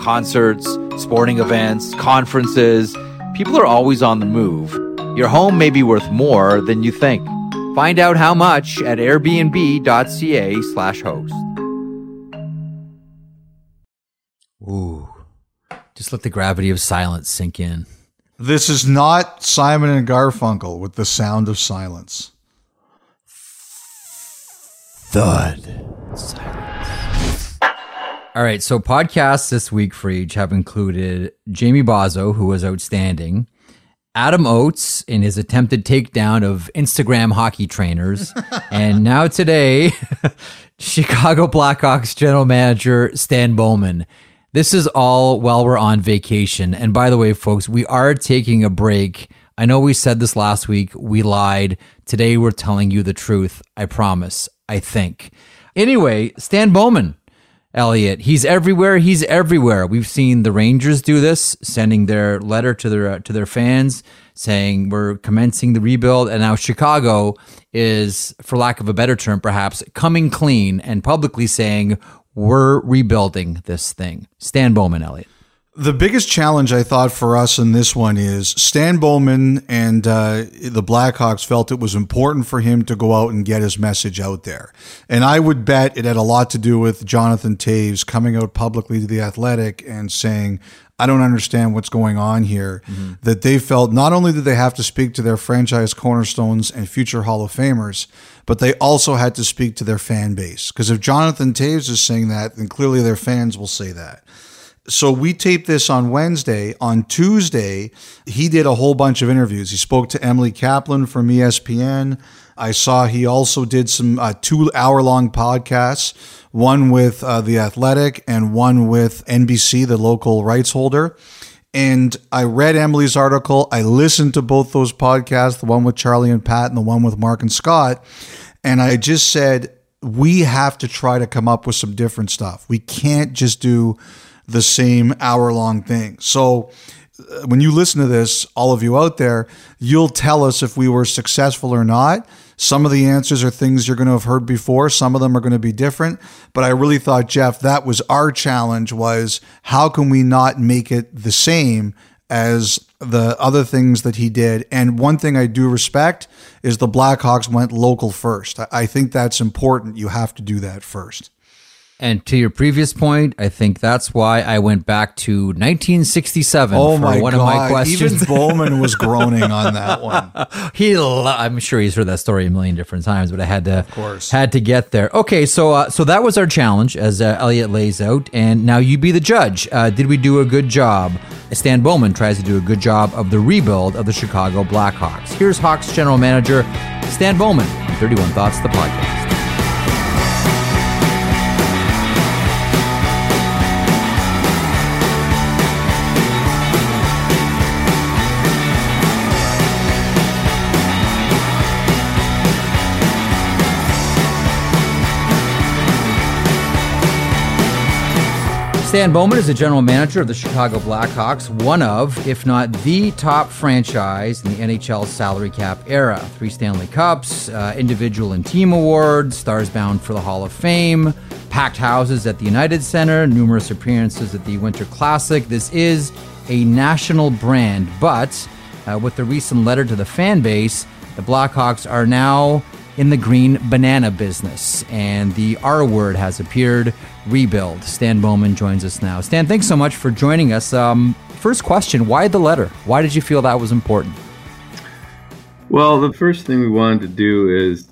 Concerts, sporting events, conferences. People are always on the move. Your home may be worth more than you think. Find out how much at airbnb.ca slash host. Ooh. Just let the gravity of silence sink in. This is not Simon and Garfunkel with the sound of silence. Thud. Silence. All right, so podcasts this week for each have included Jamie Bazo, who was outstanding, Adam Oates in his attempted takedown of Instagram hockey trainers, and now today, Chicago Blackhawks general manager Stan Bowman. This is all while we're on vacation. And by the way, folks, we are taking a break. I know we said this last week. We lied. Today we're telling you the truth. I promise. I think. Anyway, Stan Bowman, Elliot, he's everywhere. He's everywhere. We've seen the Rangers do this, sending their letter to their uh, to their fans saying we're commencing the rebuild, and now Chicago is, for lack of a better term, perhaps coming clean and publicly saying we're rebuilding this thing. Stan Bowman, Elliot. The biggest challenge I thought for us in this one is Stan Bowman and uh, the Blackhawks felt it was important for him to go out and get his message out there. And I would bet it had a lot to do with Jonathan Toews coming out publicly to the Athletic and saying, I don't understand what's going on here. Mm-hmm. That they felt not only did they have to speak to their franchise cornerstones and future Hall of Famers, but they also had to speak to their fan base. Because if Jonathan Toews is saying that, then clearly their fans will say that. So we taped this on Wednesday. On Tuesday, he did a whole bunch of interviews. He spoke to Emily Kaplan from ESPN. I saw he also did some uh, two hour long podcasts, one with uh, The Athletic and one with NBC, the local rights holder. And I read Emily's article. I listened to both those podcasts, the one with Charlie and Pat and the one with Mark and Scott. And I just said, we have to try to come up with some different stuff. We can't just do the same hour long thing. So, uh, when you listen to this, all of you out there, you'll tell us if we were successful or not. Some of the answers are things you're going to have heard before. Some of them are going to be different. But I really thought, Jeff, that was our challenge was how can we not make it the same as the other things that he did. And one thing I do respect is the Blackhawks went local first. I think that's important. You have to do that first. And to your previous point, I think that's why I went back to 1967 oh for my one God. of my questions. Even Bowman was groaning on that one. he, I'm sure he's heard that story a million different times, but I had to, of course, had to get there. Okay, so uh, so that was our challenge, as uh, Elliot lays out, and now you be the judge. Uh, did we do a good job? Stan Bowman tries to do a good job of the rebuild of the Chicago Blackhawks. Here's Hawks general manager Stan Bowman. 31 Thoughts, the podcast. Stan Bowman is the general manager of the Chicago Blackhawks, one of, if not the top franchise in the NHL salary cap era. Three Stanley Cups, uh, individual and team awards, stars bound for the Hall of Fame, packed houses at the United Center, numerous appearances at the Winter Classic. This is a national brand, but uh, with the recent letter to the fan base, the Blackhawks are now in the green banana business, and the R word has appeared rebuild. Stan Bowman joins us now. Stan, thanks so much for joining us. Um, first question why the letter? Why did you feel that was important? Well, the first thing we wanted to do is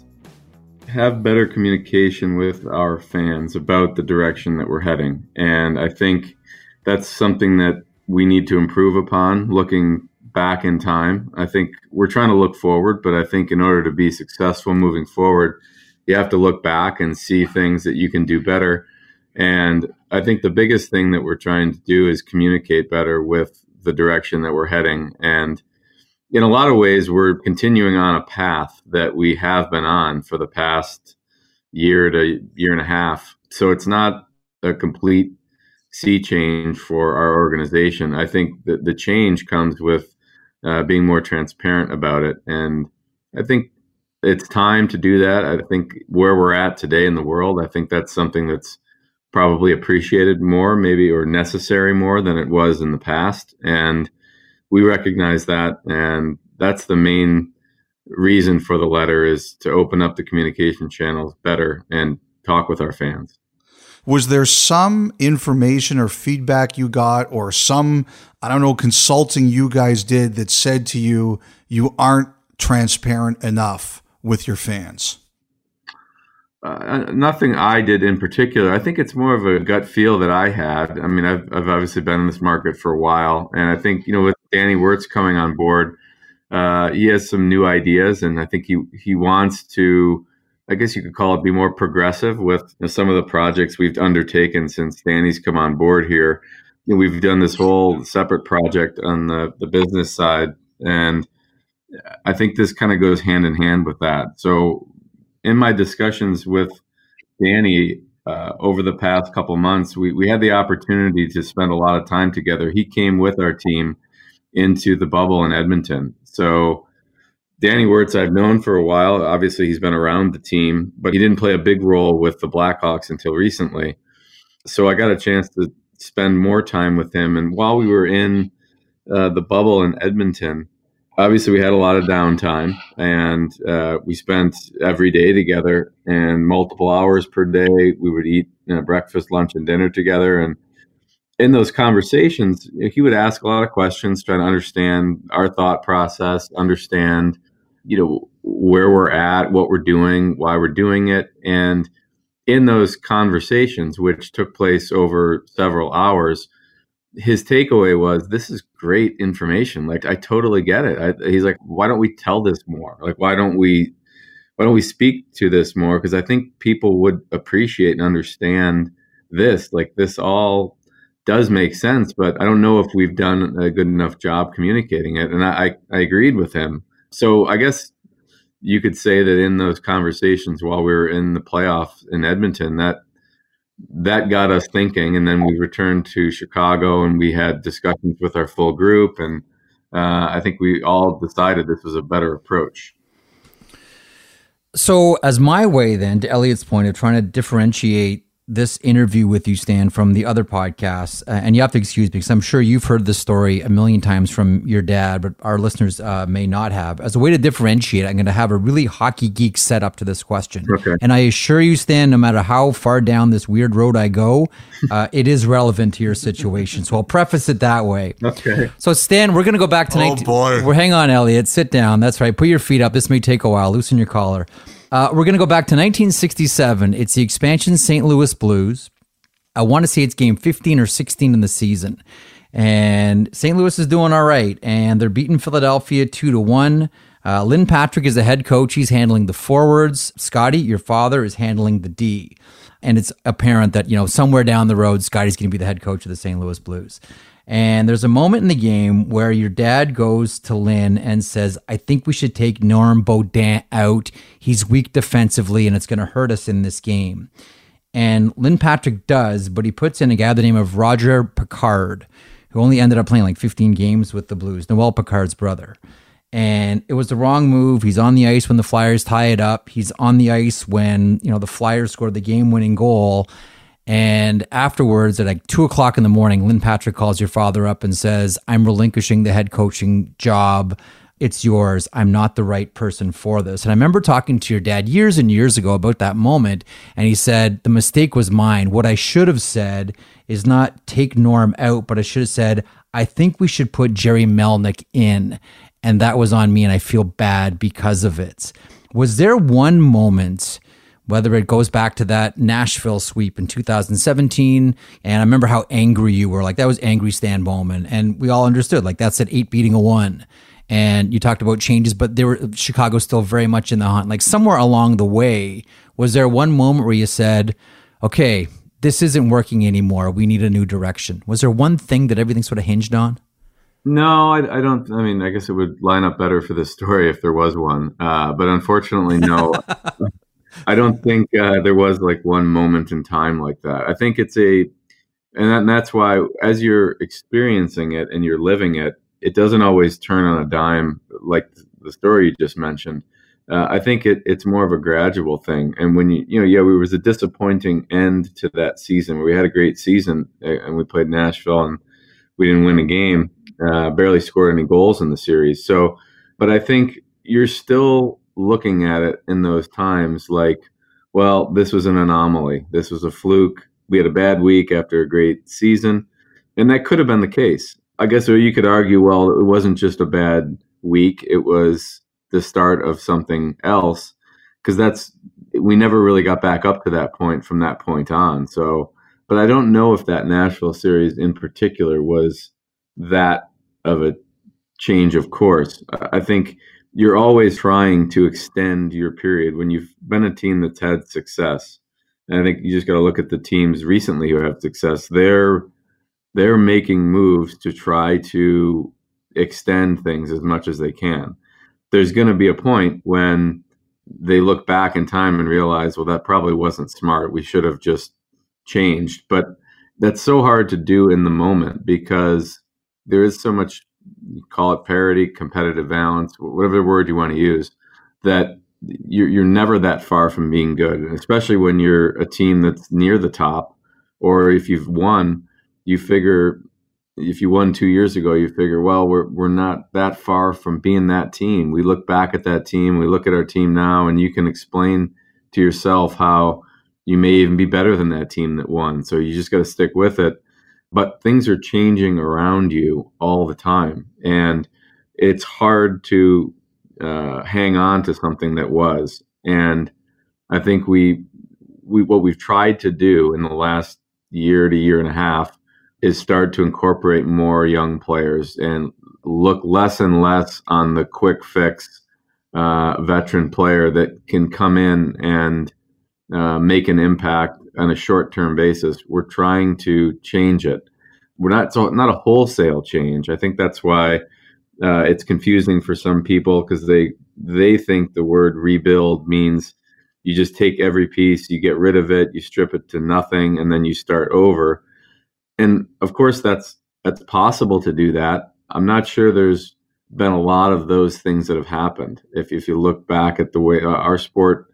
have better communication with our fans about the direction that we're heading. And I think that's something that we need to improve upon looking back in time. I think we're trying to look forward, but I think in order to be successful moving forward, you have to look back and see things that you can do better. And I think the biggest thing that we're trying to do is communicate better with the direction that we're heading. And in a lot of ways, we're continuing on a path that we have been on for the past year to year and a half. So it's not a complete sea change for our organization. I think that the change comes with uh, being more transparent about it. And I think it's time to do that. I think where we're at today in the world, I think that's something that's probably appreciated more, maybe, or necessary more than it was in the past. And we recognize that. And that's the main reason for the letter is to open up the communication channels better and talk with our fans. Was there some information or feedback you got, or some, I don't know, consulting you guys did that said to you, you aren't transparent enough with your fans? Uh, nothing I did in particular. I think it's more of a gut feel that I had. I mean, I've, I've obviously been in this market for a while, and I think you know with Danny Wirtz coming on board, uh, he has some new ideas, and I think he he wants to I guess you could call it be more progressive with you know, some of the projects we've undertaken since Danny's come on board here. You know, we've done this whole separate project on the, the business side, and I think this kind of goes hand in hand with that. So, in my discussions with Danny uh, over the past couple months, we, we had the opportunity to spend a lot of time together. He came with our team into the bubble in Edmonton. So, Danny Wirtz, I've known for a while. Obviously, he's been around the team, but he didn't play a big role with the Blackhawks until recently. So I got a chance to spend more time with him. And while we were in uh, the bubble in Edmonton, obviously we had a lot of downtime, and uh, we spent every day together and multiple hours per day. We would eat you know, breakfast, lunch, and dinner together, and in those conversations, he would ask a lot of questions, trying to understand our thought process, understand you know where we're at what we're doing why we're doing it and in those conversations which took place over several hours his takeaway was this is great information. Like i totally get it. I, he's like why don't we tell this more? Like why don't we why don't we speak to this more? Because i think people would appreciate and understand this. Like this all does make sense but i don't know if we've done a good enough job communicating it and i i, I agreed with him. So I guess you could say that in those conversations while we were in the playoffs in Edmonton, that that got us thinking. And then we returned to Chicago and we had discussions with our full group. And uh, I think we all decided this was a better approach. So, as my way then to Elliot's point of trying to differentiate this interview with you, Stan, from the other podcasts, uh, and you have to excuse me because I'm sure you've heard this story a million times from your dad, but our listeners uh, may not have. As a way to differentiate, I'm going to have a really hockey geek setup to this question. Okay. And I assure you, Stan, no matter how far down this weird road I go, uh, it is relevant to your situation. So I'll preface it that way. Okay. So, Stan, we're going to go back to. Oh, 19- boy. We're hang on, Elliot. Sit down. That's right. Put your feet up. This may take a while. Loosen your collar. Uh, we're going to go back to 1967. It's the expansion St. Louis Blues. I want to say it's game 15 or 16 in the season. And St. Louis is doing all right. And they're beating Philadelphia 2 to 1. Uh, Lynn Patrick is the head coach. He's handling the forwards. Scotty, your father, is handling the D. And it's apparent that, you know, somewhere down the road, Scotty's going to be the head coach of the St. Louis Blues. And there's a moment in the game where your dad goes to Lynn and says, I think we should take Norm Beaudin out. He's weak defensively and it's going to hurt us in this game. And Lynn Patrick does, but he puts in a guy by the name of Roger Picard, who only ended up playing like 15 games with the Blues, Noel Picard's brother. And it was the wrong move. He's on the ice when the Flyers tie it up. He's on the ice when, you know, the Flyers scored the game winning goal and afterwards, at like two o'clock in the morning, Lynn Patrick calls your father up and says, I'm relinquishing the head coaching job. It's yours. I'm not the right person for this. And I remember talking to your dad years and years ago about that moment. And he said, The mistake was mine. What I should have said is not take Norm out, but I should have said, I think we should put Gerry Melnyk in. And that was on me. And I feel bad because of it. Was there one moment whether it goes back to that Nashville sweep in 2017. And I remember how angry you were. Like, that was angry Stan Bowman. And we all understood, like, that's at eight beating a one. And you talked about changes, but there were Chicago still very much in the hunt. Like, somewhere along the way, was there one moment where you said, okay, this isn't working anymore. We need a new direction. Was there one thing that everything sort of hinged on? No, I, I, don't. I mean, I guess it would line up better for the story if there was one. Uh, but unfortunately, no. I don't think uh, there was like one moment in time like that. I think it's a, and, that, and that's why as you're experiencing it and you're living it, it doesn't always turn on a dime like the story you just mentioned. Uh, I think it, it's more of a gradual thing. And when you, you know, yeah, it was a disappointing end to that season. We had a great season and we played Nashville and we didn't win a game, uh, barely scored any goals in the series. So, but I think you're still looking at it in those times like, well, this was an anomaly. This was a fluke. We had a bad week after a great season. And that could have been the case. I guess you could argue, well, it wasn't just a bad week. It was the start of something else because that's we never really got back up to that point from that point on. So, but I don't know if that Nashville series in particular was that of a change of course. I think you're always trying to extend your period when you've been a team that's had success. And I think you just got to look at the teams recently who have success. They're they're making moves to try to extend things as much as they can there's going to be a point when they look back in time and realize, well, that probably wasn't smart. We should have just changed. But that's so hard to do in the moment because there is so much, call it parity, competitive balance, whatever word you want to use, that you're, you're never that far from being good. And especially when you're a team that's near the top, or if you've won, you figure if you won two years ago, you figure, well, we're we're not that far from being that team. We look back at that team, we look at our team now, and you can explain to yourself how you may even be better than that team that won. So you just got to stick with it. But things are changing around you all the time, and it's hard to uh, hang on to something that was. And I think we we what we've tried to do in the last year to year and a half is start to incorporate more young players and look less and less on the quick fix uh, veteran player that can come in and uh, make an impact on a short term basis. We're trying to change it. We're not so not a wholesale change. I think that's why uh, it's confusing for some people because they they think the word rebuild means you just take every piece, you get rid of it, you strip it to nothing, and then you start over and of course that's that's possible to do that. I'm not sure there's been a lot of those things that have happened. If if you look back at the way uh, our sport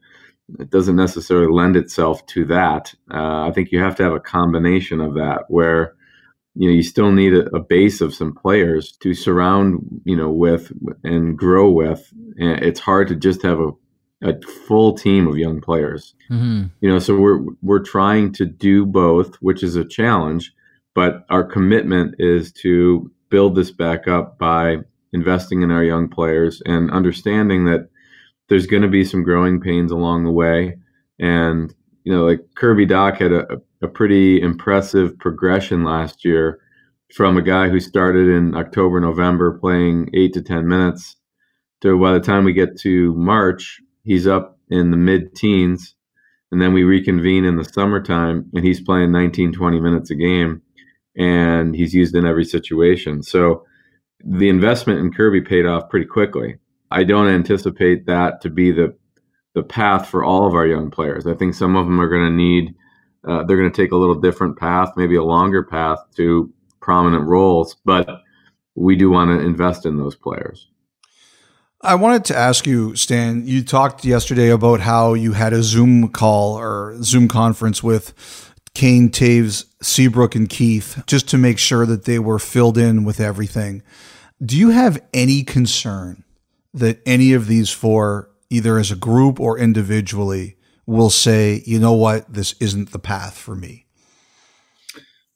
it doesn't necessarily lend itself to that. Uh, I think you have to have a combination of that where you know you still need a, a, base of some players to surround you know with and grow with. And it's hard to just have a a full team of young players. Mm-hmm. You know, so we're we're trying to do both, which is a challenge. But our commitment is to build this back up by investing in our young players and understanding that there's going to be some growing pains along the way. And, you know, like Kirby Dach had a, a pretty impressive progression last year from a guy who started in October, November playing eight to 10 minutes to by the time we get to March, he's up in the mid teens. And then we reconvene in the summertime and he's playing 19, 20 minutes a game and he's used in every situation. So the investment in Kirby paid off pretty quickly. I don't anticipate that to be the the path for all of our young players. I think some of them are going to need uh, they're going to take a little different path, maybe a longer path to prominent roles, but we do want to invest in those players. I wanted to ask you, Stan, you talked yesterday about how you had a Zoom call or Zoom conference with Kane, Toews, Seabrook, and Keith, just to make sure that they were filled in with everything. Do you have any concern that any of these four, either as a group or individually, will say, you know what, this isn't the path for me?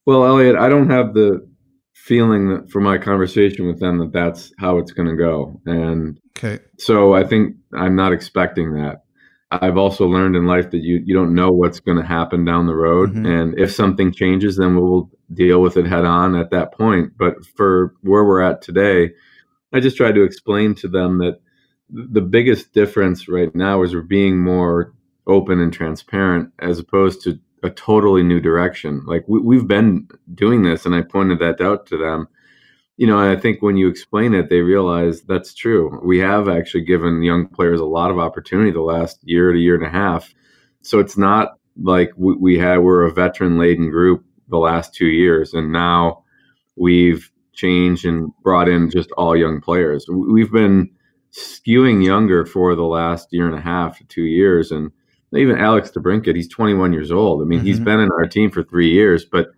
Well, Elliot, I don't have the feeling that from my conversation with them that that's how it's going to go. And okay. so I think I'm not expecting that. I've also learned in life that you you don't know what's going to happen down the road, mm-hmm. and if something changes, then we'll deal with it head on at that point. But for where we're at today, I just try to explain to them that the biggest difference right now is we're being more open and transparent as opposed to a totally new direction. Like we, have been doing this, and I pointed that out to them. You know, I think when you explain it, they realize that's true. We have actually given young players a lot of opportunity the last year to year and a half. So it's not like we, we had we're a veteran laden group the last two years, and now we've changed and brought in just all young players. We've been skewing younger for the last year and a half to two years, and even Alex DeBrincat, he's 21 years old. I mean, mm-hmm. he's been in our team for three years, but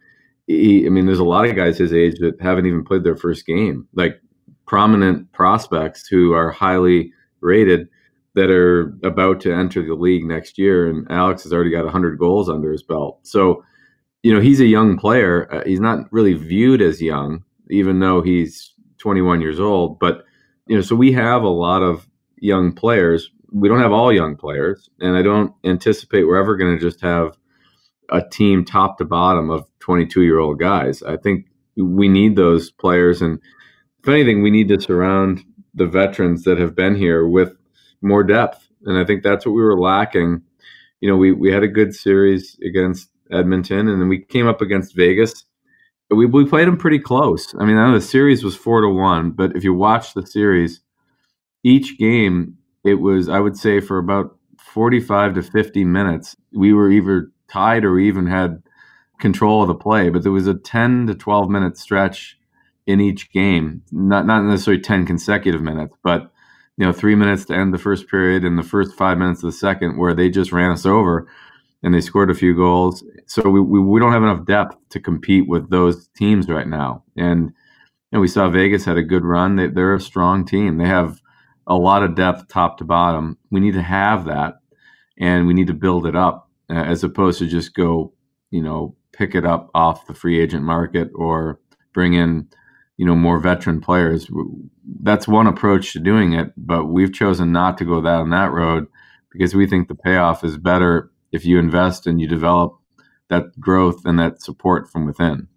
he, I mean, there's a lot of guys his age that haven't even played their first game, like prominent prospects who are highly rated that are about to enter the league next year. And Alex has already got 100 goals under his belt. So, you know, he's a young player. Uh, he's not really viewed as young, even though he's 21 years old. But, you know, so we have a lot of young players we don't have all young players, and I don't anticipate we're ever going to just have a team top to bottom of 22 year old guys. I think we need those players, and if anything, we need to surround the veterans that have been here with more depth, and I think that's what we were lacking. You know, we we had a good series against Edmonton, and then we came up against Vegas. We, we played them pretty close. I mean, I know the series was four to one, but if you watch the series, each game it was I would say for about 45 to 50 minutes we were either tied or even had control of the play but there was a 10 to 12 minute stretch in each game not not necessarily 10 consecutive minutes but you know 3 minutes to end the first period and the first 5 minutes of the second where they just ran us over and they scored a few goals so we, we, we don't have enough depth to compete with those teams right now and you know, we saw Vegas had a good run. They, they're a strong team. They have a lot of depth top to bottom. We need to have that and we need to build it up uh, as opposed to just go, you know, pick it up off the free agent market or bring in, you know, more veteran players. That's one approach to doing it, but we've chosen not to go down that road because we think the payoff is better if you invest and you develop that growth and that support from within.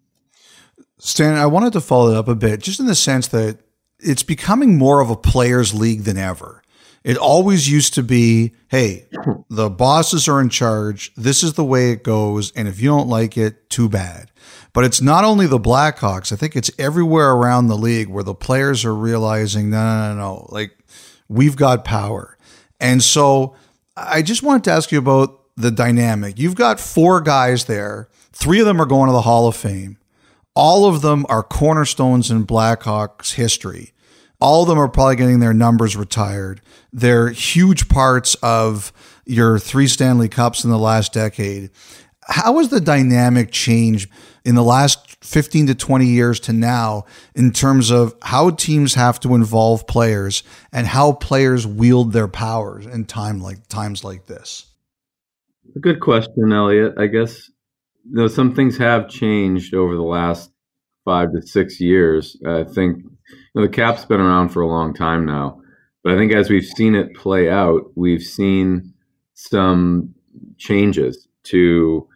Stan, I wanted to follow it up a bit, just in the sense that it's becoming more of a players league than ever. It always used to be, hey, the bosses are in charge. This is the way it goes. And if you don't like it, too bad. But it's not only the Blackhawks. I think it's everywhere around the league where the players are realizing, no, no, no, no. Like, we've got power. And so I just wanted to ask you about the dynamic. You've got four guys there. Three of them are going to the Hall of Fame. All of them are cornerstones in Blackhawks history. All of them are probably getting their numbers retired. They're huge parts of your three Stanley Cups in the last decade. How has the dynamic changed in the last 15 to 20 years to now in terms of how teams have to involve players and how players wield their powers in time like times like this? A good question, Elliot. I guess you know, some things have changed over the last five to six years. I think you know, the cap's been around for a long time now, but I think as we've seen it play out, we've seen some changes to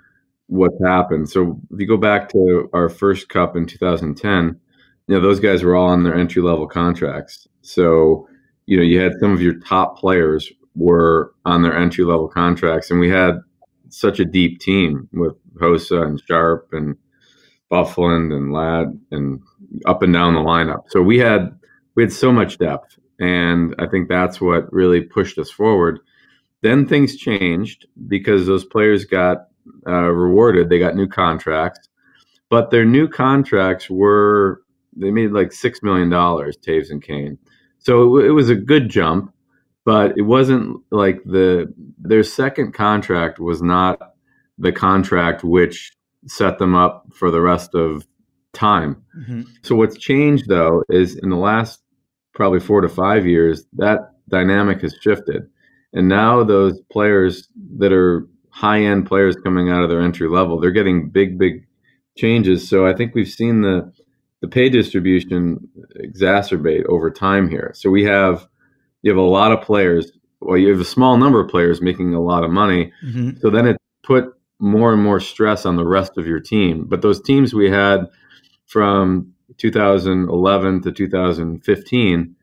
what's happened. So if you go back to our first cup in 2010, you know, those guys were all on their entry level contracts. So, you know, you had some of your top players were on their entry level contracts, and we had such a deep team with Hossa and Sharp and Byfuglien and Ladd and up and down the lineup. So we had we had so much depth, and I think that's what really pushed us forward. Then things changed because those players got uh, rewarded. They got new contracts, but their new contracts were they made like six million dollars, Toews and Kane. So it, it was a good jump, but it wasn't like the their second contract was not the contract which set them up for the rest of time. Mm-hmm. So what's changed though is in the last probably 4 to 5 years that dynamic has shifted. And now those players that are high-end players coming out of their entry level, they're getting big big changes. So I think we've seen the the pay distribution exacerbate over time here. So we have you have a lot of players well, you have a small number of players making a lot of money. Mm-hmm. So then it put more and more stress on the rest of your team. But those teams we had from 2011 to 2015,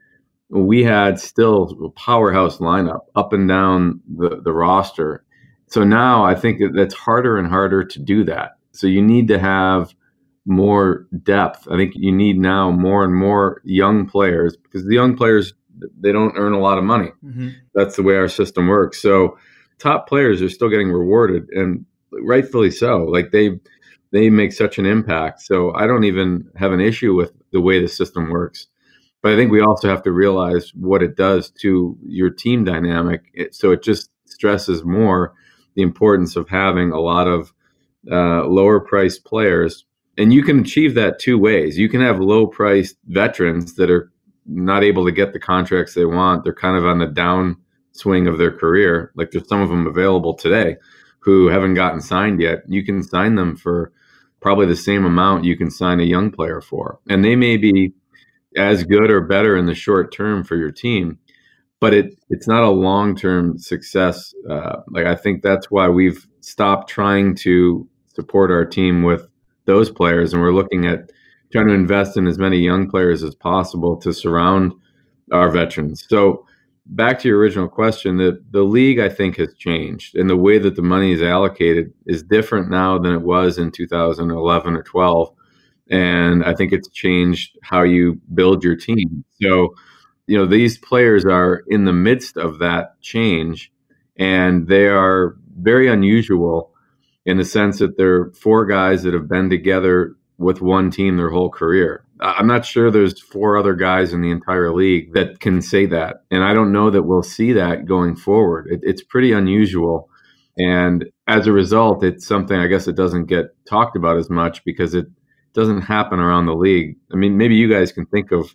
we had still a powerhouse lineup up and down the, the roster. So now I think that's harder and harder to do that. So you need to have more depth. I think you need now more and more young players because the young players they don't earn a lot of money. Mm-hmm. That's the way our system works. So top players are still getting rewarded and rightfully so. Like they they make such an impact. So I don't even have an issue with the way the system works. But I think we also have to realize what it does to your team dynamic. It, so it just stresses more the importance of having a lot of uh, lower priced players. And you can achieve that two ways. You can have low priced veterans that are not able to get the contracts they want. They're kind of on the downswing of their career. Like there's some of them available today who haven't gotten signed yet. You can sign them for probably the same amount you can sign a young player for. And they may be as good or better in the short term for your team, but it it's not a long term success. Uh, like I think that's why we've stopped trying to support our team with those players, and we're looking at trying to invest in as many young players as possible to surround our veterans. So back to your original question, the the league I think has changed, and the way that the money is allocated is different now than it was in 2011 or 12. And I think it's changed how you build your team. So, you know, these players are in the midst of that change, and they are very unusual in the sense that they're four guys that have been together with one team their whole career. I'm not sure there's four other guys in the entire league that can say that. And I don't know that we'll see that going forward. It, it's pretty unusual. And as a result, it's something I guess it doesn't get talked about as much because it doesn't happen around the league. I mean, maybe you guys can think of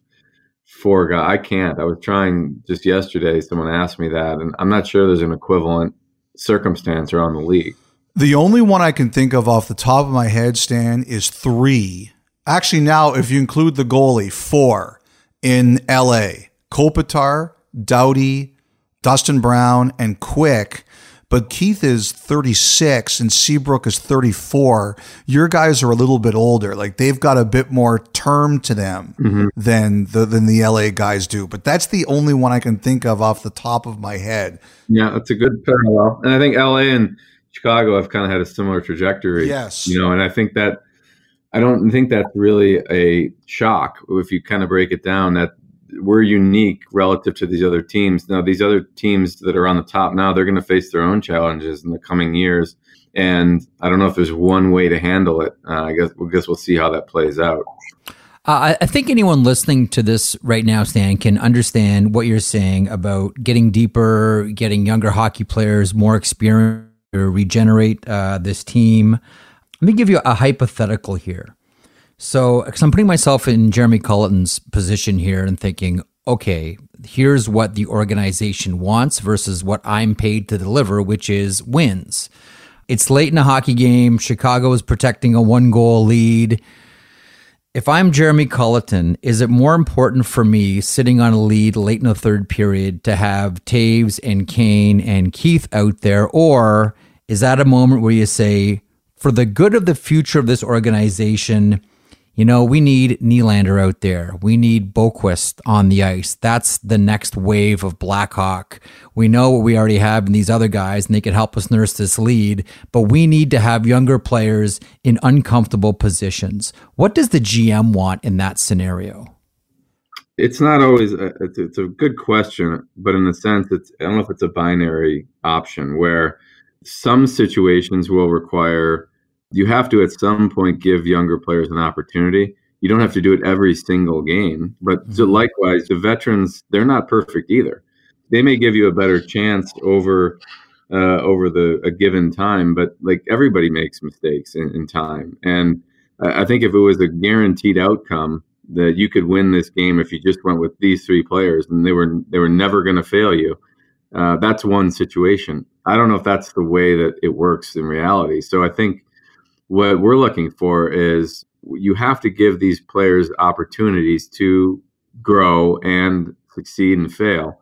four guys. I can't. I was trying just yesterday, someone asked me that, and I'm not sure there's an equivalent circumstance around the league. The only one I can think of off the top of my head, Stan, is three Actually, now if you include the goalie, four in LA: Kopitar, Doughty, Dustin Brown, and Quick. But Keith is 36 and Seabrook is 34. Your guys are a little bit older. Like they've got a bit more term to them mm-hmm. than the than the LA guys do. But that's the only one I can think of off the top of my head. Yeah, that's a good parallel. And I think LA and Chicago have kind of had a similar trajectory. Yes. You know, and I think that I don't think that's really a shock if you kind of break it down that we're unique relative to these other teams. Now, these other teams that are on the top now, they're going to face their own challenges in the coming years. And I don't know if there's one way to handle it. Uh, I guess, I guess we'll see how that plays out. Uh, I think anyone listening to this right now, Stan, can understand what you're saying about getting deeper, getting younger hockey players more experience, regenerate uh, this team. Let me give you a hypothetical here. So, because I'm putting myself in Jeremy Colliton's position here and thinking, okay, here's what the organization wants versus what I'm paid to deliver, which is wins. It's late in a hockey game. Chicago is protecting a one goal lead. If I'm Jeremy Colliton, is it more important for me sitting on a lead late in the third period to have Toews and Kane and Keith out there? Or is that a moment where you say, for the good of the future of this organization, you know, we need Nylander out there. We need Boqvist on the ice. That's the next wave of Blackhawk. We know what we already have in these other guys, and they can help us nurse this lead, but we need to have younger players in uncomfortable positions. What does the GM want in that scenario? It's not always, a, it's, it's a good question, but in the sense, it's, I don't know if it's a binary option where some situations will require you have to at some point give younger players an opportunity. You don't have to do it every single game, but mm-hmm. so likewise, the veterans they're not perfect either. They may give you a better chance over uh, over the a given time, but like everybody makes mistakes in, in time, and I think if it was a guaranteed outcome that you could win this game if you just went with these three players and they were they were never going to fail you, uh, that's one situation. I don't know if that's the way that it works in reality. So I think what we're looking for is you have to give these players opportunities to grow and succeed and fail.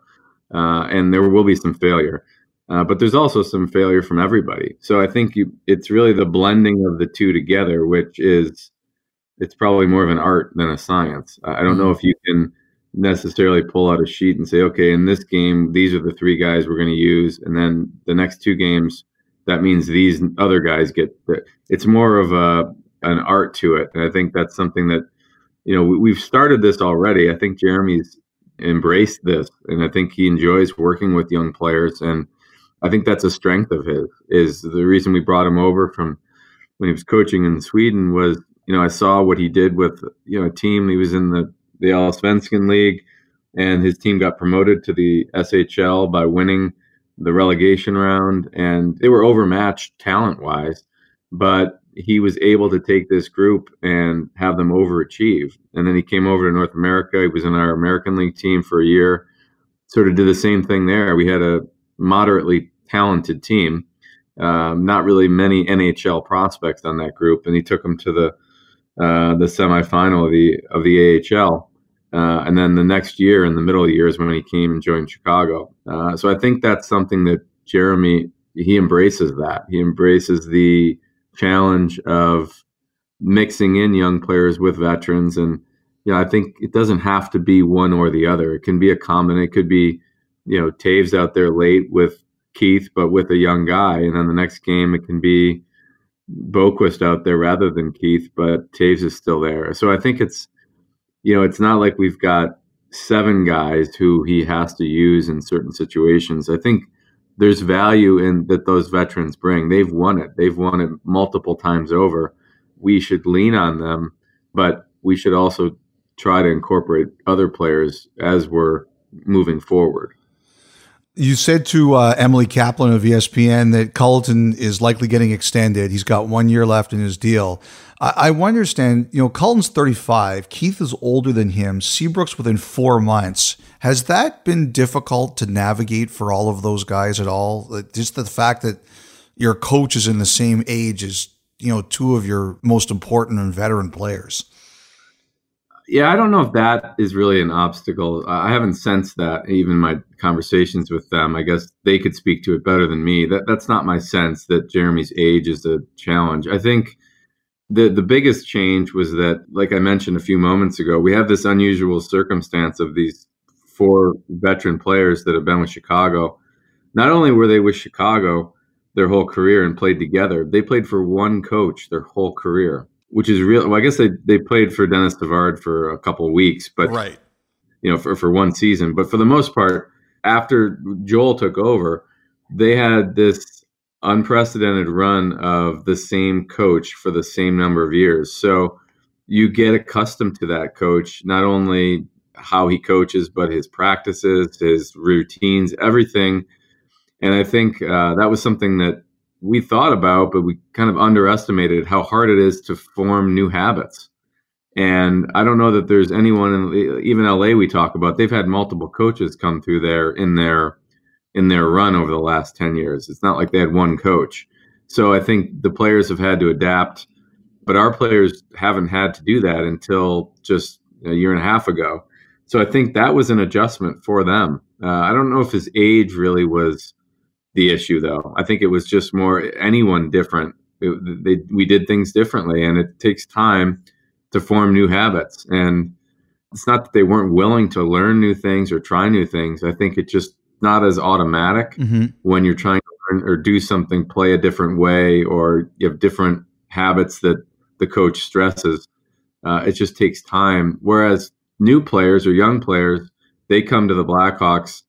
uh, and there will be some failure. Uh, but there's also some failure from everybody. So I think you, it's really the blending of the two together, which is it's probably more of an art than a science. I don't know mm-hmm. if you can necessarily pull out a sheet and say, okay, in this game, these are the three guys we're going to use, and then the next two games, that means these other guys get. The, it's more of a an art to it, and I think that's something that you know we've started this already. I think Jeremy's embraced this, and I think he enjoys working with young players, and I think that's a strength of his. Is the reason we brought him over from when he was coaching in Sweden was you know I saw what he did with you know a team. He was in the the Allsvenskan League, and his team got promoted to the SHL by winning the relegation round, and they were overmatched talent wise, but he was able to take this group and have them overachieve. And then he came over to North America. He was in our American League team for a year. Sort of did the same thing there. We had a moderately talented team, um, not really many NHL prospects on that group, and he took them to the uh, the semifinal of the of the AHL. Uh, and then the next year, in the middle of the year, is when he came and joined Chicago. Uh, so I think that's something that Jeremy he embraces. That he embraces the challenge of mixing in young players with veterans, and you know I think it doesn't have to be one or the other. It can be a common. It could be you know Toews out there late with Keith, but with a young guy, and then the next game it can be Boqvist out there rather than Keith, but Toews is still there. So I think it's, you know, it's not like we've got seven guys who he has to use in certain situations. I think there's value in that those veterans bring. They've won it. They've won it multiple times over. We should lean on them, but we should also try to incorporate other players as we're moving forward. You said to uh, Emily Kaplan of ESPN that Colliton is likely getting extended. He's got one year left in his deal. I, I understand, you know, Colliton's 35. Keith is older than him. Seabrook's within four months. Has that been difficult to navigate for all of those guys at all? Just the fact that your coach is in the same age as, you know, two of your most important and veteran players yeah, I don't know if that is really an obstacle. I haven't sensed that even my conversations with them. I guess they could speak to it better than me. That that's not my sense that Jeremy's age is a challenge. I think the the biggest change was that, like I mentioned a few moments ago, we have this unusual circumstance of these four veteran players that have been with Chicago. Not only were they with Chicago their whole career and played together, they played for one coach their whole career which is real. Well, I guess they, they played for Denis Savard for a couple weeks, but right, you know, for, for one season. But for the most part, after Joel took over, they had this unprecedented run of the same coach for the same number of years. So you get accustomed to that coach, not only how he coaches, but his practices, his routines, everything. And I think uh, that was something that we thought about, but we kind of underestimated how hard it is to form new habits. And I don't know that there's anyone in even LA we talk about. They've had multiple coaches come through there in their in their run over the last 10 years. It's not like they had one coach. So I think the players have had to adapt, but our players haven't had to do that until just a year and a half ago. So I think that was an adjustment for them. Uh, I don't know if his age really was the issue, though. I think it was just more anyone different. It, they, we did things differently, and it takes time to form new habits. And it's not that they weren't willing to learn new things or try new things. I think it's just not as automatic mm-hmm. when you're trying to learn or do something, play a different way, or you have different habits that the coach stresses. Uh, it just takes time. Whereas new players or young players, they come to the Blackhawks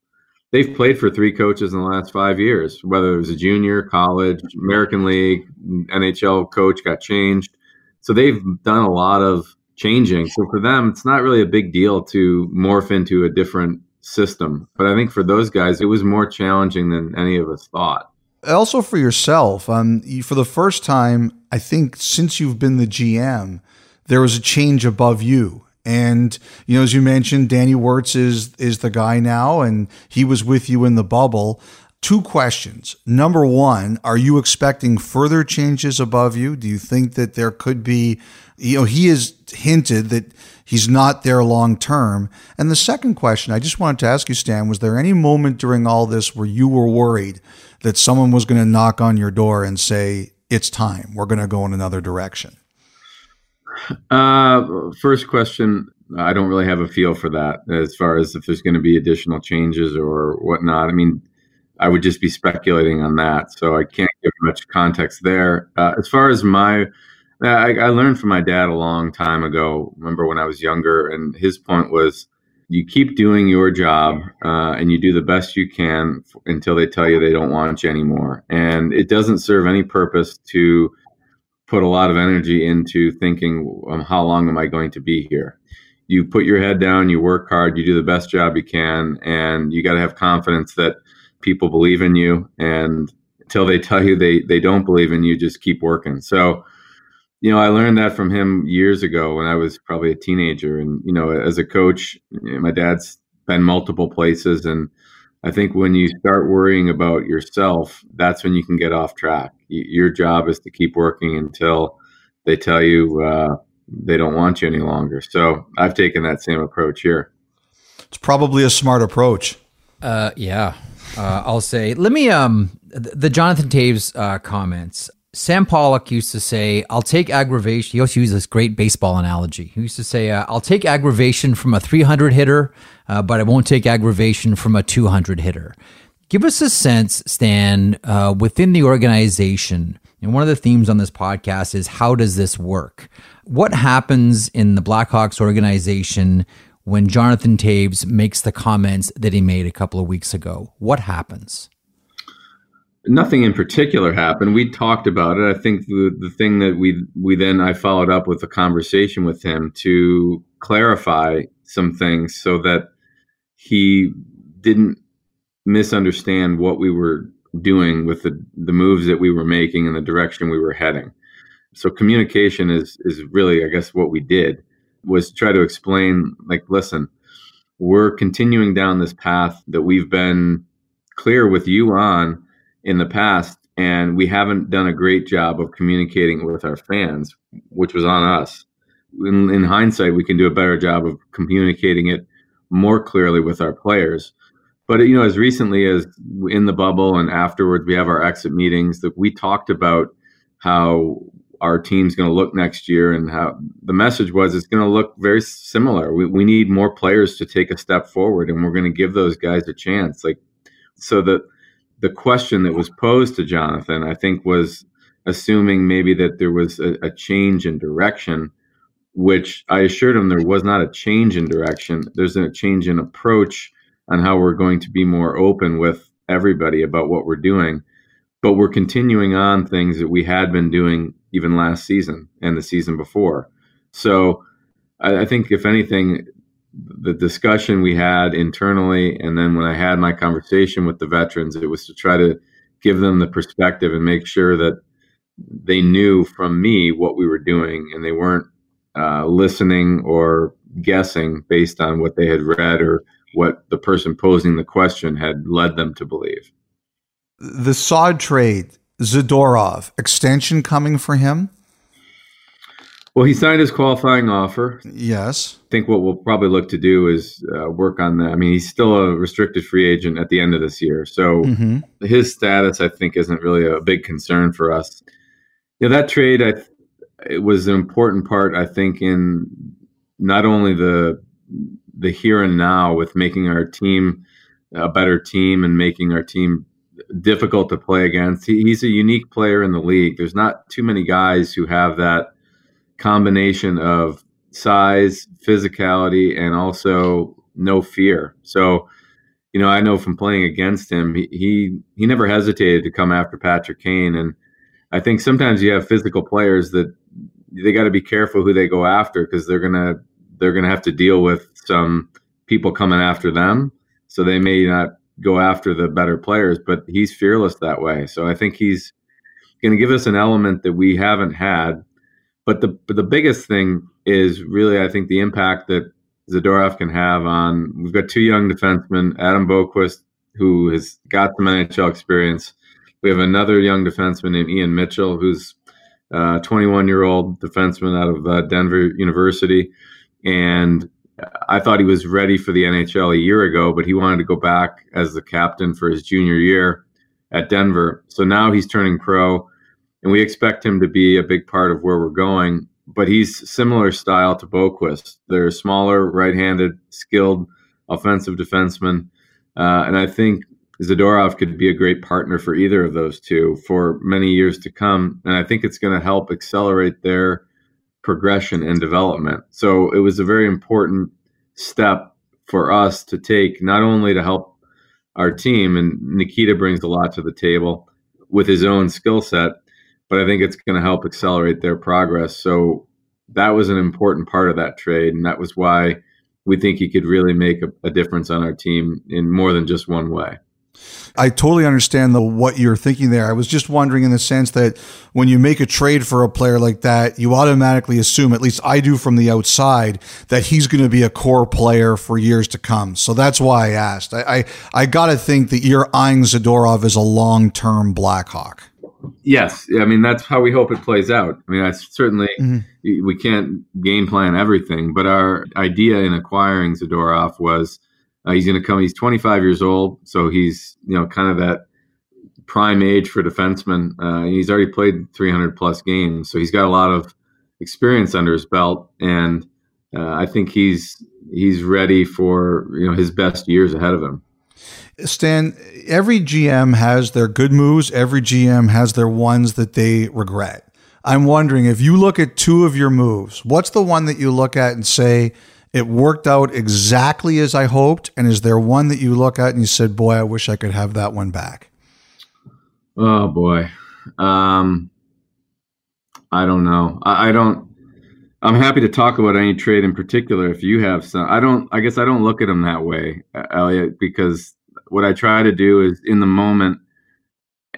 they've played for three coaches in the last five years, whether it was a junior, college, American League, NHL coach got changed. So they've done a lot of changing. So for them, it's not really a big deal to morph into a different system. But I think for those guys, it was more challenging than any of us thought. Also for yourself, um, for the first time, I think since you've been the GM, there was a change above you and you know, as you mentioned, Danny Wirtz is is the guy now, and he was with you in the bubble. Two questions. Number one, are you expecting further changes above you? Do you think that there could be, you know, he has hinted that he's not there long term. And the second question I just wanted to ask you, Stan, was there any moment during all this where you were worried that someone was going to knock on your door and say, it's time, we're going to go in another direction? Uh, first question, I don't really have a feel for that as far as if there's going to be additional changes or whatnot. I mean, I would just be speculating on that, so I can't give much context there. Uh, as far as my, I, I, learned from my dad a long time ago. Remember when I was younger, and his point was, you keep doing your job uh, and you do the best you can f- until they tell you they don't want you anymore. And it doesn't serve any purpose to put a lot of energy into thinking, um, how long am I going to be here? You put your head down, you work hard, you do the best job you can, and you got to have confidence that people believe in you and until they tell you they they don't believe in you just keep working so you know i learned that from him years ago when i was probably a teenager and you know as a coach my dad's been multiple places and i think when you start worrying about yourself that's when you can get off track your job is to keep working until they tell you uh, they don't want you any longer so i've taken that same approach here it's probably a smart approach uh, yeah uh, I'll say. Let me um the Jonathan Toews uh, comments. Sam Pollock used to say, "I'll take aggravation." He also used this great baseball analogy. He used to say, uh, "I'll take aggravation from a 300 hitter, uh, but I won't take aggravation from a 200 hitter." Give us a sense, Stan, uh, within the organization. And one of the themes on this podcast is how does this work? What happens in the Blackhawks organization when Jonathan Toews makes the comments that he made a couple of weeks ago? What happens? Nothing in particular happened. We talked about it. I think the, the thing that we we then I followed up with a conversation with him to clarify some things so that he didn't misunderstand what we were doing with the, the moves that we were making and the direction we were heading. So communication is is really, I guess, what we did was try to explain like listen we're continuing down this path that we've been clear with you on in the past and we haven't done a great job of communicating with our fans which was on us in, in hindsight we can do a better job of communicating it more clearly with our players but you know as recently as in the bubble and afterwards we have our exit meetings that we talked about how our team's going to look next year and how the message was it's going to look very similar. We, we need more players to take a step forward and we're going to give those guys a chance. Like, so the, the question that was posed to Jonathan, I think was assuming maybe that there was a, a change in direction, which I assured him there was not a change in direction. There's a change in approach on how we're going to be more open with everybody about what we're doing but we're continuing on things that we had been doing even last season and the season before. So I, I think, if anything, the discussion we had internally, and then when I had my conversation with the veterans, it was to try to give them the perspective and make sure that they knew from me what we were doing and they weren't uh, listening or guessing based on what they had read or what the person posing the question had led them to believe. The Saad trade Zadorov extension coming for him? Well, he signed his qualifying offer. Yes. I think what we'll probably look to do is uh, work on that. I mean, he's still a restricted free agent at the end of this year. So mm-hmm. his status, I think, isn't really a big concern for us. You know, that trade, I, it was an important part, I think, in not only the the here and now with making our team a better team and making our team difficult to play against. He, he's a unique player in the league. There's not too many guys who have that combination of size, physicality, and also no fear. So, you know, I know from playing against him, he he, he never hesitated to come after Patrick Kane, and I think sometimes you have physical players that they got to be careful who they go after because they're gonna they're gonna have to deal with some people coming after them. So they may not go after the better players, but he's fearless that way. So I think he's going to give us an element that we haven't had. But the but the biggest thing is really I think the impact that Zadorov can have on. We've got two young defensemen, Adam Boqvist, who has got some NHL experience. We have another young defenseman named Ian Mitchell, who's uh, 21 year old defenseman out of uh, Denver University. And I thought he was ready for the NHL a year ago, but he wanted to go back as the captain for his junior year at Denver. So now he's turning pro, and we expect him to be a big part of where we're going. But he's similar style to Boqvist. They're smaller, right-handed, skilled offensive defensemen, uh, and I think Zadorov could be a great partner for either of those two for many years to come. And I think it's going to help accelerate their progression and development. So it was a very important step for us to take, not only to help our team, and Nikita brings a lot to the table with his own skill set, but I think it's going to help accelerate their progress. So that was an important part of that trade, and that was why we think he could really make a, a difference on our team in more than just one way. I totally understand the what you're thinking there. I was just wondering in the sense that when you make a trade for a player like that, you automatically assume, at least I do from the outside, that he's going to be a core player for years to come. So that's why I asked. I I, I got to think that you're eyeing Zadorov as a long term Blackhawk. Yes, I mean that's how we hope it plays out. I mean, I certainly mm-hmm. we can't game plan everything, but our idea in acquiring Zadorov was uh, he's going to come. He's 25 years old, so he's you know kind of that prime age for defenseman. Uh, he's already played 300 plus games, so he's got a lot of experience under his belt, and uh, I think he's he's ready for you know his best years ahead of him. Stan, every GM has their good moves. Every GM has their ones that they regret. I'm wondering if you look at two of your moves, what's the one that you look at and say, it worked out exactly as I hoped? And is there one that you look at and you said, boy, I wish I could have that one back? Oh, boy. Um, I don't know. I, I don't. I'm happy to talk about any trade in particular if you have some. I don't. I guess I don't look at them that way, Elliotte, because what I try to do is in the moment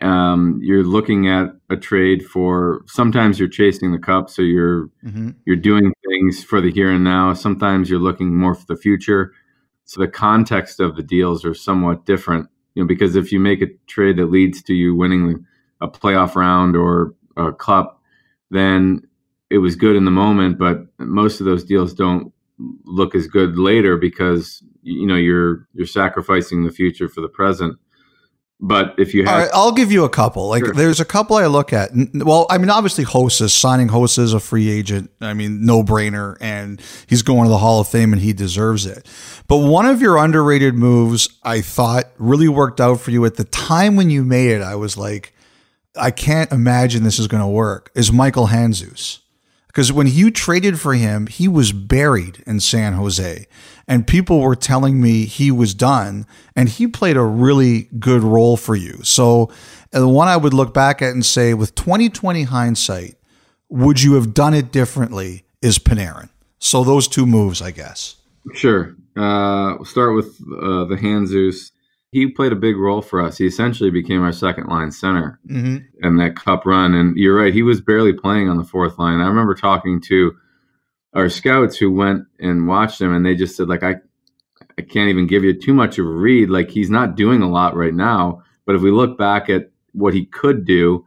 um, you're looking at a trade for sometimes you're chasing the cup so you're mm-hmm. you're doing things for the here and now. Sometimes you're looking more for the future. So the context of the deals are somewhat different you know because if you make a trade that leads to you winning a playoff round or a cup then it was good in the moment but most of those deals don't look as good later because you know you're you're sacrificing the future for the present but if you have, I'll give you a couple. Like, sure. there's a couple I look at. Well, I mean, obviously, Hossa's signing Hossa as a free agent. I mean, no brainer, and he's going to the Hall of Fame, and he deserves it. But one of your underrated moves, I thought, really worked out for you at the time when you made it. I was like, I can't imagine this is going to work. Is Michael Handzus? Because when you traded for him, he was buried in San Jose and people were telling me he was done and he played a really good role for you. So the one I would look back at and say with 2020 hindsight, would you have done it differently is Panarin. So those two moves, I guess. Sure. Uh, we'll start with uh, the Handzus. He played a big role for us. He essentially became our second line center mm-hmm. in that cup run. And you're right, he was barely playing on the fourth line. I remember talking to our scouts who went and watched him and they just said like I I can't even give you too much of a read like he's not doing a lot right now but if we look back at what he could do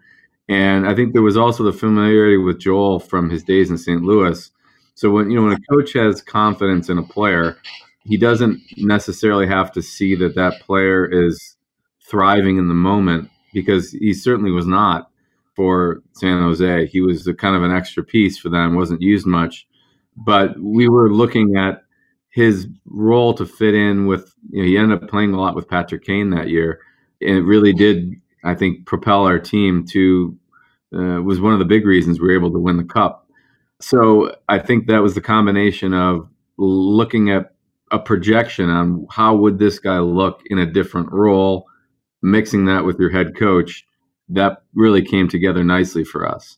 and I think there was also the familiarity with Joel from his days in St. Louis so when you know when a coach has confidence in a player he doesn't necessarily have to see that that player is thriving in the moment because he certainly was not for San Jose. He was a kind of an extra piece for them, wasn't used much but we were looking at his role to fit in with. You know, he ended up playing a lot with Patrick Kane that year, and it really did, I think, propel our team to. Uh, was one of the big reasons we were able to win the cup. So I think that was the combination of looking at a projection on how would this guy look in a different role, mixing that with your head coach. That really came together nicely for us.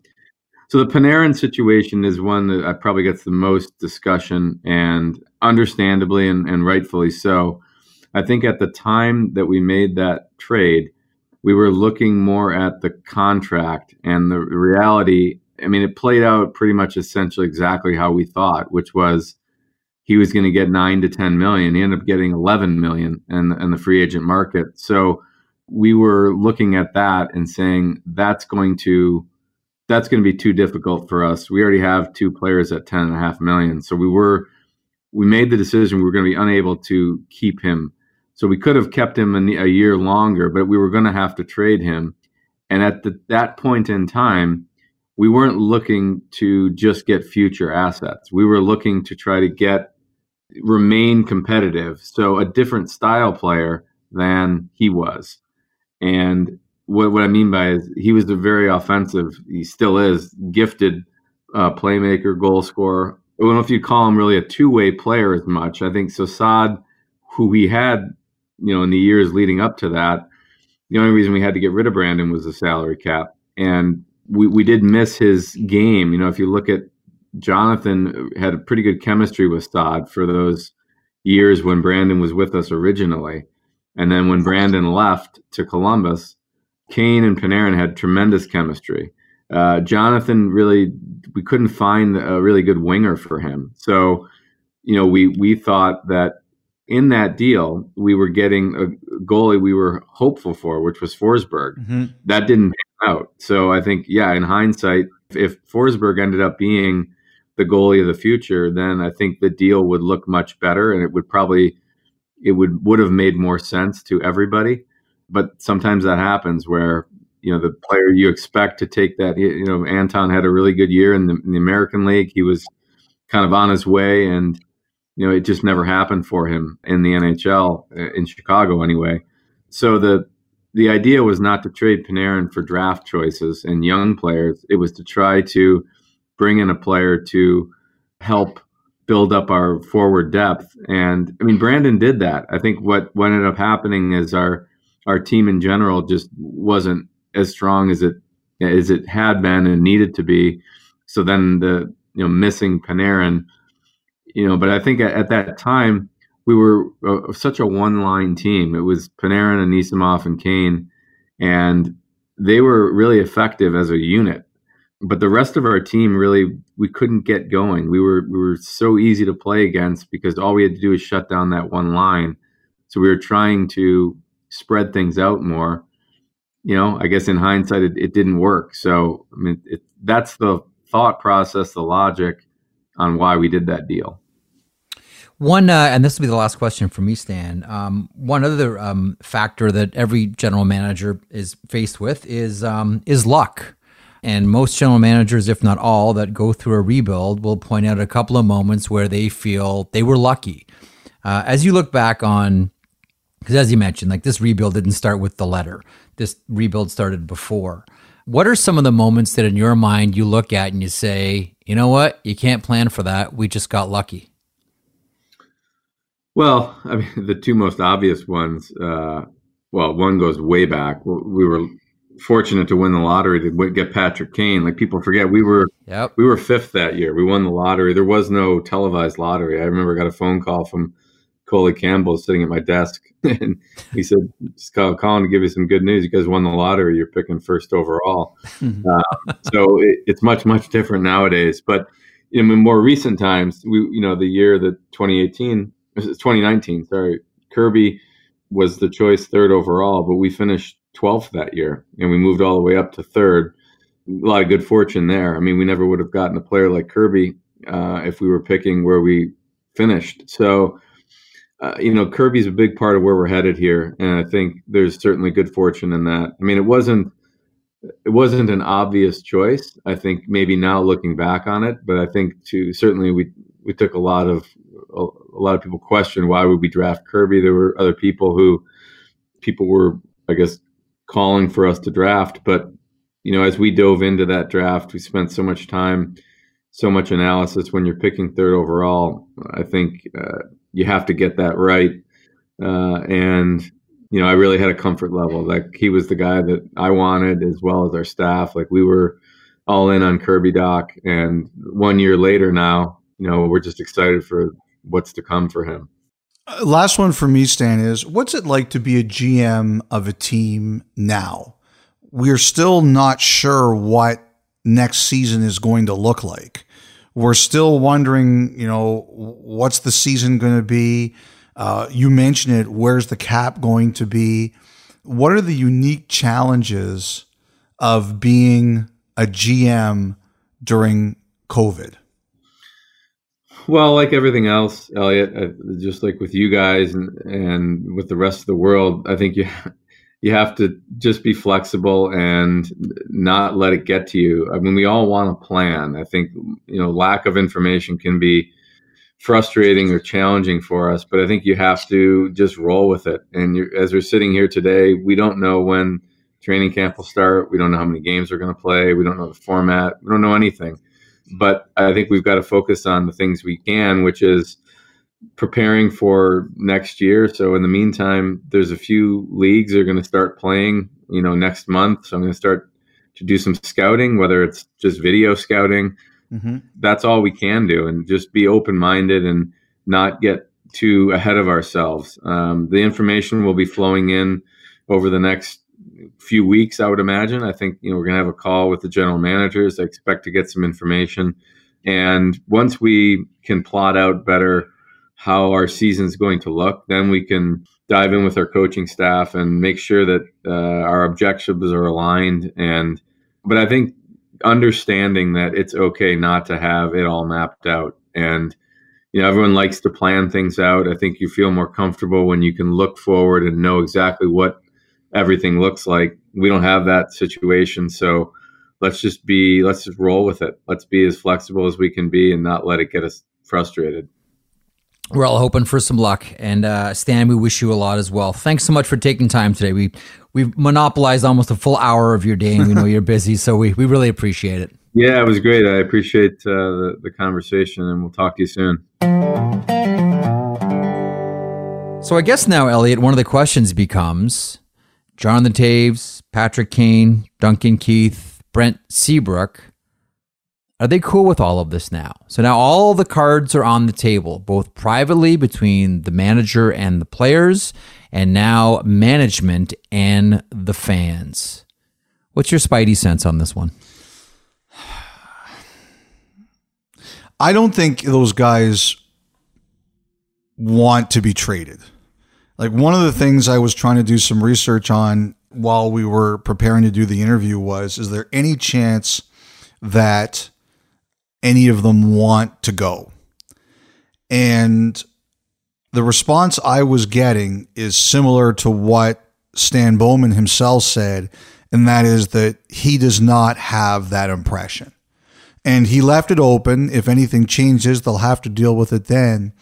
So the Panarin situation is one that probably gets the most discussion, and understandably and, and rightfully so. I think at the time that we made that trade, we were looking more at the contract and the reality. I mean, it played out pretty much essentially exactly how we thought, which was he was going to get nine to 10 million. He ended up getting 11 million in, in the free agent market. So we were looking at that and saying that's going to that's going to be too difficult for us. We already have two players at ten and a half million, so we were we made the decision we were going to be unable to keep him. So we could have kept him a, year longer, but we were going to have to trade him. And at the, that point in time, we weren't looking to just get future assets. We were looking to try to get remain competitive. So a different style player than he was. And what, what I mean by is he was a very offensive, he still is, gifted uh, playmaker, goal scorer. I don't know if you call him really a two way player as much. I think Saad, who we had, you know, in the years leading up to that, the only reason we had to get rid of Brandon was the salary cap. And we, we did miss his game. You know, if you look at Jonathan had a pretty good chemistry with Saad for those years when Brandon was with us originally. And then when Brandon left to Columbus, Kane and Panarin had tremendous chemistry. Uh, Jonathan really, we couldn't find a really good winger for him. So, you know, we we thought that in that deal we were getting a goalie we were hopeful for, which was Forsberg. Mm-hmm. That didn't pan out. So I think, yeah, in hindsight, if Forsberg ended up being the goalie of the future, then I think the deal would look much better, and it would probably it would would have made more sense to everybody. But sometimes that happens where you know the player you expect to take that. You know, Anton had a really good year in the, in the American League. He was kind of on his way, and you know it just never happened for him in the NHL uh, in Chicago anyway. So the the idea was not to trade Panarin for draft choices and young players. It was to try to bring in a player to help build up our forward depth. And I mean, Brandon did that. I think what, what ended up happening is our our team in general just wasn't as strong as it as it had been and needed to be. So then the you know missing Panarin, you know, but I think at, at that time we were uh, such a one line team. It was Panarin, and Anisimov, and Kane, and they were really effective as a unit but the rest of our team really we couldn't get going. We were we were so easy to play against because all we had to do was shut down that one line. So we were trying to spread things out more. You know, I guess in hindsight, it, it didn't work. So I mean, it, that's the thought process, the logic on why we did that deal. One, uh, and this will be the last question for me, Stan. Um, one other um, factor that every general manager is faced with is um, is luck. And most general managers, if not all, that go through a rebuild will point out a couple of moments where they feel they were lucky. Uh, as you look back on, because as you mentioned, like this rebuild didn't start with the letter, this rebuild started before. What are some of the moments that in your mind you look at and you say, you know what, you can't plan for that. We just got lucky? Well, I mean, the two most obvious ones, uh, well, one goes way back. We were fortunate to win the lottery to get Patrick Kane. Like people forget, we were yep. we were fifth that year. We won the lottery. There was no televised lottery. I remember I got a phone call from Coley Campbell sitting at my desk, and he said, "Just call, calling to give you some good news. You guys won the lottery. You're picking first overall." uh, so it, it's much much different nowadays. But in more recent times, we you know the year that 2018, 2019, sorry, Kirby was the choice third overall, but we finished 12th that year, and we moved all the way up to third. A lot of good fortune there. I mean, we never would have gotten a player like Kirby uh, if we were picking where we finished. So, uh, you know, Kirby's a big part of where we're headed here, and I think there's certainly good fortune in that. I mean, it wasn't it wasn't an obvious choice. I think maybe now looking back on it, but I think to certainly we we took a lot of a, a lot of people question why would we draft Kirby. There were other people who people were, I guess, calling for us to draft. But you know, as we dove into that draft, we spent so much time, so much analysis. When you're picking third overall, I think uh, you have to get that right. Uh, and you know, I really had a comfort level. Like he was the guy that I wanted, as well as our staff. Like we were all in on Kirby Dach, and one year later now, you know, we're just excited for what's to come for him. Uh, last one for me, Stan, is what's it like to be a GM of a team now? We're still not sure what next season is going to look like. We're still wondering, you know, what's the season going to be? Uh, you mentioned it. Where's the cap going to be? What are the unique challenges of being a GM during COVID? Well, like everything else, Elliotte, uh, just like with you guys and, and with the rest of the world, I think you you have to just be flexible and not let it get to you. I mean, we all want a plan. I think you know lack of information can be frustrating or challenging for us, but I think you have to just roll with it. And as we're sitting here today, we don't know when training camp will start. We don't know how many games we're going to play. We don't know the format. We don't know anything but I think we've got to focus on the things we can, which is preparing for next year. So in the meantime, there's a few leagues that are going to start playing, you know, next month. So I'm going to start to do some scouting, whether it's just video scouting. Mm-hmm. That's all we can do, and just be open minded and not get too ahead of ourselves. Um, the information will be flowing in over the next few weeks, I would imagine. I think you know we're going to have a call with the general managers. I expect to get some information, and once we can plot out better how our season's going to look, then we can dive in with our coaching staff and make sure that uh, our objectives are aligned. And but I think understanding that it's okay not to have it all mapped out and you know everyone likes to plan things out i think you feel more comfortable when you can look forward and know exactly what everything looks like. We don't have that situation. So let's just be, let's just roll with it. Let's be as flexible as we can be and not let it get us frustrated. We're all hoping for some luck, and uh, Stan, we wish you a lot as well. Thanks so much for taking time today. We we've monopolized almost a full hour of your day, and we know you're busy, so we, we really appreciate it. Yeah, it was great. I appreciate uh, the, the conversation, and we'll talk to you soon. So I guess now, Elliotte, one of the questions becomes Jonathan Toews, Patrick Kane, Duncan Keith, Brent Seabrook. Are they cool with all of this now? So now all the cards are on the table, both privately between the manager and the players, and now management and the fans. What's your spidey sense on this one? I don't think those guys want to be traded. Like one of the things I was trying to do some research on while we were preparing to do the interview was is there any chance that any of them want to go? And the response I was getting is similar to what Stan Bowman himself said, and that is that he does not have that impression. And he left it open. If anything changes, they'll have to deal with it then.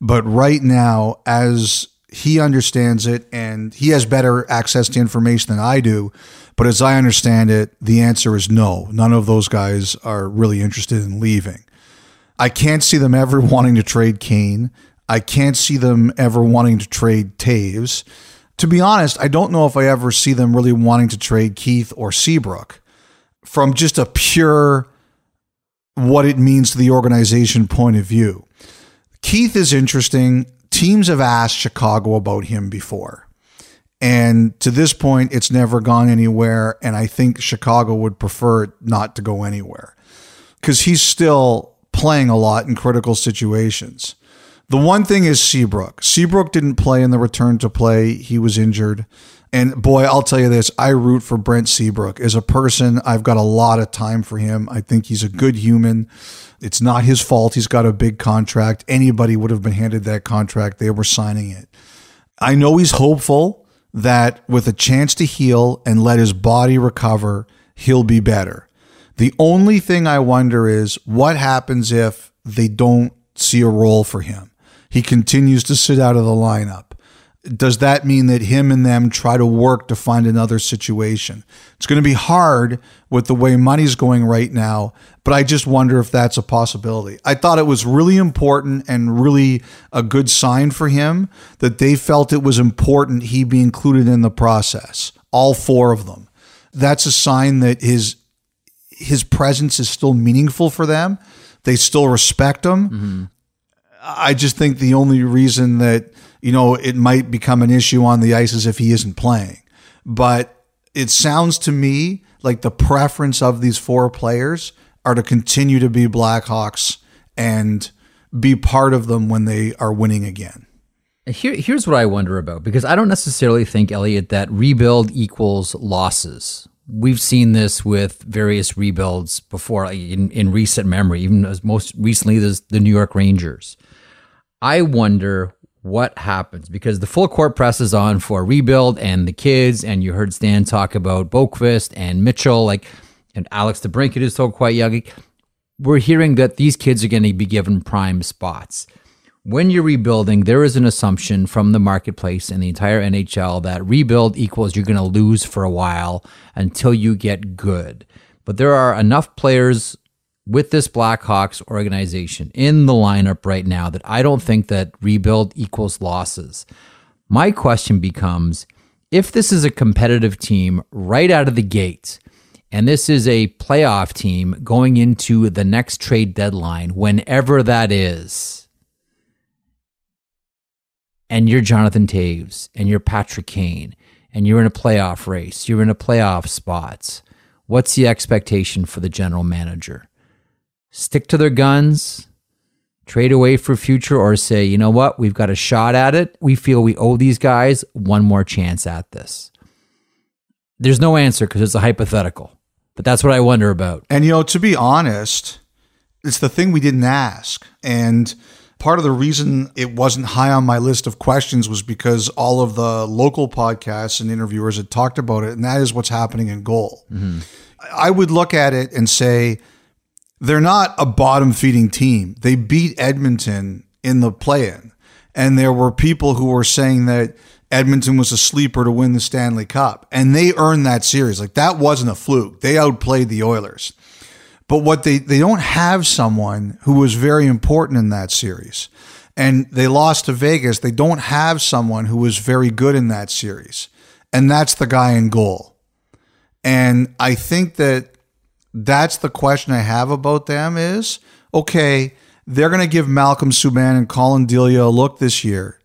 But right now, as he understands it and he has better access to information than I do. But as I understand it, the answer is no. None of those guys are really interested in leaving. I can't see them ever wanting to trade Kane. I can't see them ever wanting to trade Toews. To be honest, I don't know if I ever see them really wanting to trade Keith or Seabrook from just a pure what it means to the organization point of view. Keith is interesting teams have asked Chicago about him before. And to this point, it's never gone anywhere. And I think Chicago would prefer not to go anywhere because he's still playing a lot in critical situations. The one thing is Seabrook. Seabrook didn't play in the return to play, he was injured. And boy, I'll tell you this I root for Brent Seabrook. As a person, I've got a lot of time for him. I think he's a good human. It's not his fault. He's got a big contract. Anybody would have been handed that contract. They were signing it. I know he's hopeful that with a chance to heal and let his body recover, he'll be better. The only thing I wonder is what happens if they don't see a role for him. He continues to sit out of the lineup does that mean that him and them try to work to find another situation? It's going to be hard with the way money's going right now, but I just wonder if that's a possibility. I thought it was really important and really a good sign for him that they felt it was important he be included in the process, all four of them. That's a sign that his his presence is still meaningful for them. They still respect him. Mm-hmm. I just think the only reason that you know, it might become an issue on the ice is if he isn't playing. But it sounds to me like the preference of these four players are to continue to be Blackhawks and be part of them when they are winning again. Here, here's what I wonder about because I don't necessarily think, Elliotte, that rebuild equals losses. we've seen this with various rebuilds before in, in recent memory, even as most recently there's the New York Rangers. I wonder what happens because the full court press is on for rebuild and the kids, and you heard Stan talk about Boqvist and Mitchell, like, and Alex DeBrincat is still quite young. We're hearing that these kids are going to be given prime spots when you're rebuilding, there is an assumption from the marketplace and the entire NHL that rebuild equals you're going to lose for a while until you get good. But there are enough players with this Blackhawks organization in the lineup right now that I don't think that rebuild equals losses. My question becomes if this is a competitive team right out of the gate, and this is a playoff team going into the next trade deadline, whenever that is and you're Jonathan Toews and you're Patrick Kane and you're in a playoff race, you're in a playoff spot, what's the expectation for the general manager? Stick to their guns, trade away for future, or say, you know what, we've got a shot at it. We feel we owe these guys one more chance at this. There's no answer because it's a hypothetical, but that's what I wonder about. And, you know, to be honest, it's the thing we didn't ask. And, Part of the reason it wasn't high on my list of questions was because all of the local podcasts and interviewers had talked about it, and that is what's happening in goal. Mm-hmm. I would look at it and say they're not a bottom feeding team. They beat Edmonton in the play in, and there were people who were saying that. Edmonton was a sleeper to win the Stanley Cup, and they earned that series. Like that wasn't a fluke. They outplayed the Oilers. But what they, they don't have someone who was very important in that series. And they lost to Vegas. They don't have someone who was very good in that series. And that's the guy in goal. And I think that that's the question I have about them is okay, they're going to give Malcolm Subban and Collin Delia a look this year.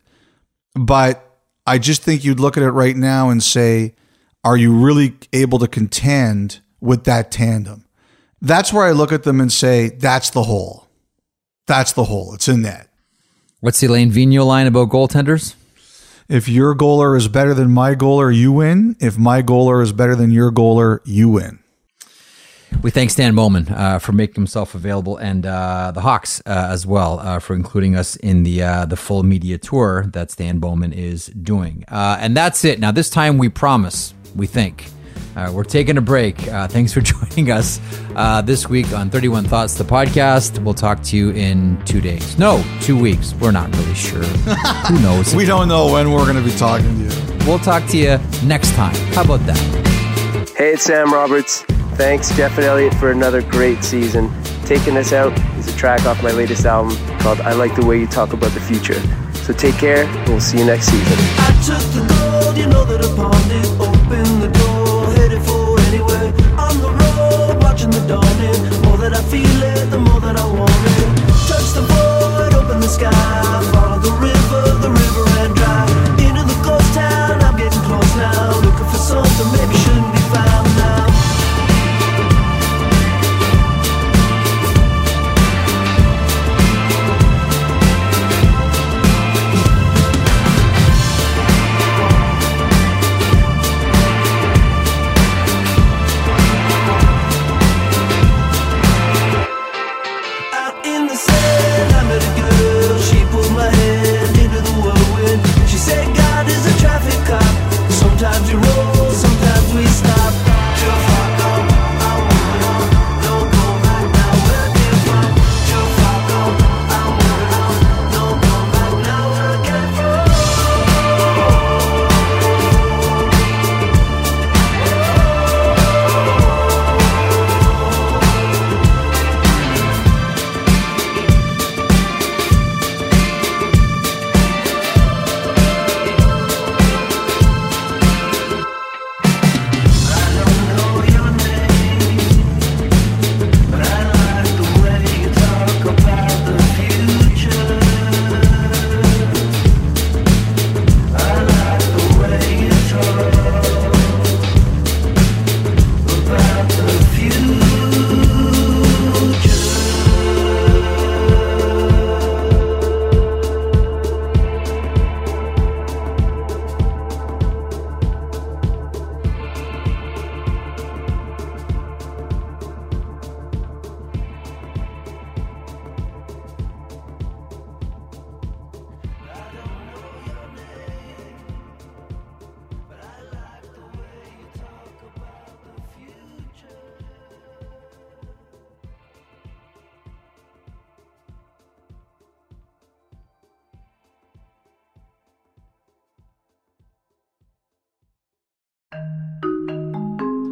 But I just think you'd look at it right now and say, are you really able to contend with that tandem? That's where I look at them and say, that's the hole. That's the hole. It's in net. What's the Alain Vigneault line about goaltenders? If your goaler is better than my goaler, you win. If my goaler is better than your goaler, you win. We thank Stan Bowman uh, for making himself available, and uh, the Hawks uh, as well uh, for including us in the uh, the full media tour that Stan Bowman is doing. Uh, and that's it. Now, this time we promise, we think uh, we're taking a break. Uh, thanks for joining us uh, this week on 31 Thoughts, the podcast. We'll talk to you in two days. No, two weeks. We're not really sure. Who knows? we don't know when we're going to be talking to you. We'll talk to you next time. How about that? Hey, it's Sam Roberts. Thanks, Jeff and Elliotte, for another great season. Taking us out is a track off my latest album called I Like the Way You Talk About the Future. So take care, and we'll see you next season.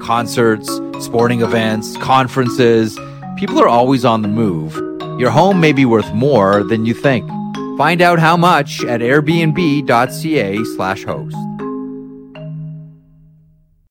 Concerts, sporting events, conferences. People are always on the move. Your home may be worth more than you think. Find out how much at airbnb.ca slash host.